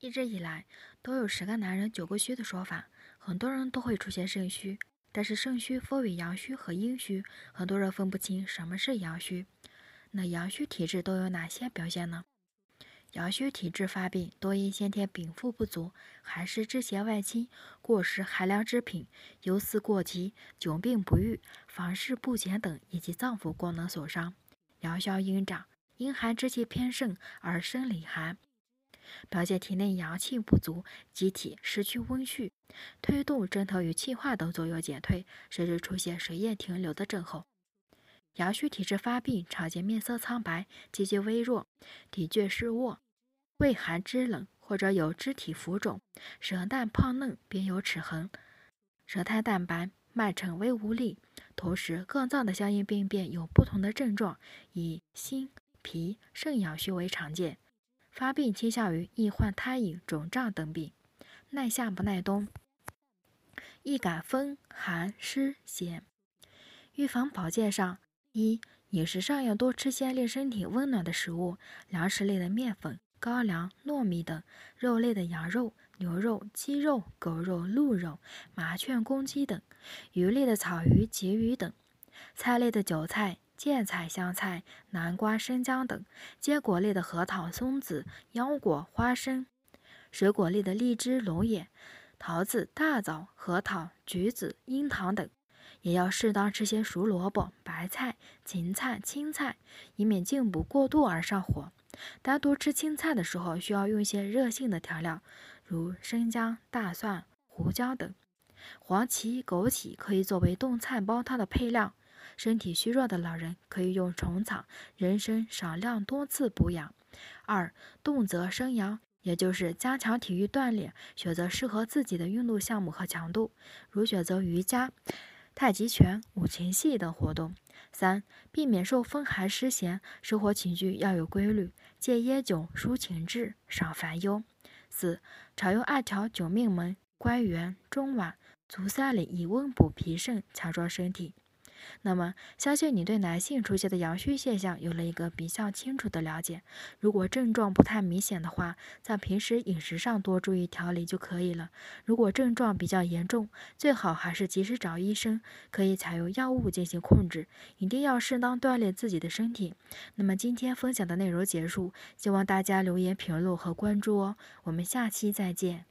一直以来都有十个男人九个虚的说法，很多人都会出现肾虚，但是肾虚分为阳虚和阴虚，很多人分不清什么是阳虚。那阳虚体质都有哪些表现呢？阳虚体质发病多因先天禀赋不足，寒湿之邪外侵，过食寒凉之品，忧思过急，久病不愈，房事不减等，以及脏腑功能损伤。阳消阴长，阴寒之气偏盛而生里寒。表现体内阳气不足，机体失去温煦，推动针头与气化等作用减退，甚至出现水液停留的症候。阳虚体质发病，常见面色苍白，气机微弱，体倦失卧，畏寒肢冷，或者有肢体浮肿，舌淡胖嫩，边有齿痕，舌苔淡白，脉沉微无力。同时，各脏的相应病变有不同的症状，以心、脾、肾阳虚为常见。发病倾向于易患胎隐、肿胀等病，耐夏不耐冬，易感风寒湿邪。预防保健上，一饮食上要多吃些令身体温暖的食物，粮食类的面粉、高粱、糯米等；肉类的羊肉、牛肉、鸡肉、狗肉、鹿肉、麻雀、公鸡等；鱼类的草鱼、鲫鱼等；菜类的韭菜。芥菜、香菜、南瓜、生姜等；坚果类的核桃、松子、腰果、花生；水果类的荔枝、龙眼、桃子、大枣、核桃、橘子、樱桃等。也要适当吃些熟萝卜、白菜、芹菜、青菜，以免进补过度而上火。单独吃青菜的时候，需要用一些热性的调料，如生姜、大蒜、胡椒等。黄芪、枸杞可以作为炖菜煲汤的配料。身体虚弱的老人可以用虫草、人参少量多次补养。二、动则生阳，也就是加强体育锻炼，选择适合自己的运动项目和强度，如选择瑜伽、太极拳、五禽戏等活动。三、避免受风寒湿邪，生活起居要有规律，戒烟酒、抒情志，少烦忧。四、常用艾条九命门、关元、中脘、足三里，以温补脾肾，强壮身体。那么，相信你对男性出现的阳虚现象有了一个比较清楚的了解。如果症状不太明显的话，在平时饮食上多注意调理就可以了。如果症状比较严重，最好还是及时找医生，可以采用药物进行控制。一定要适当锻炼自己的身体。那么今天分享的内容结束，希望大家留言评论和关注哦。我们下期再见。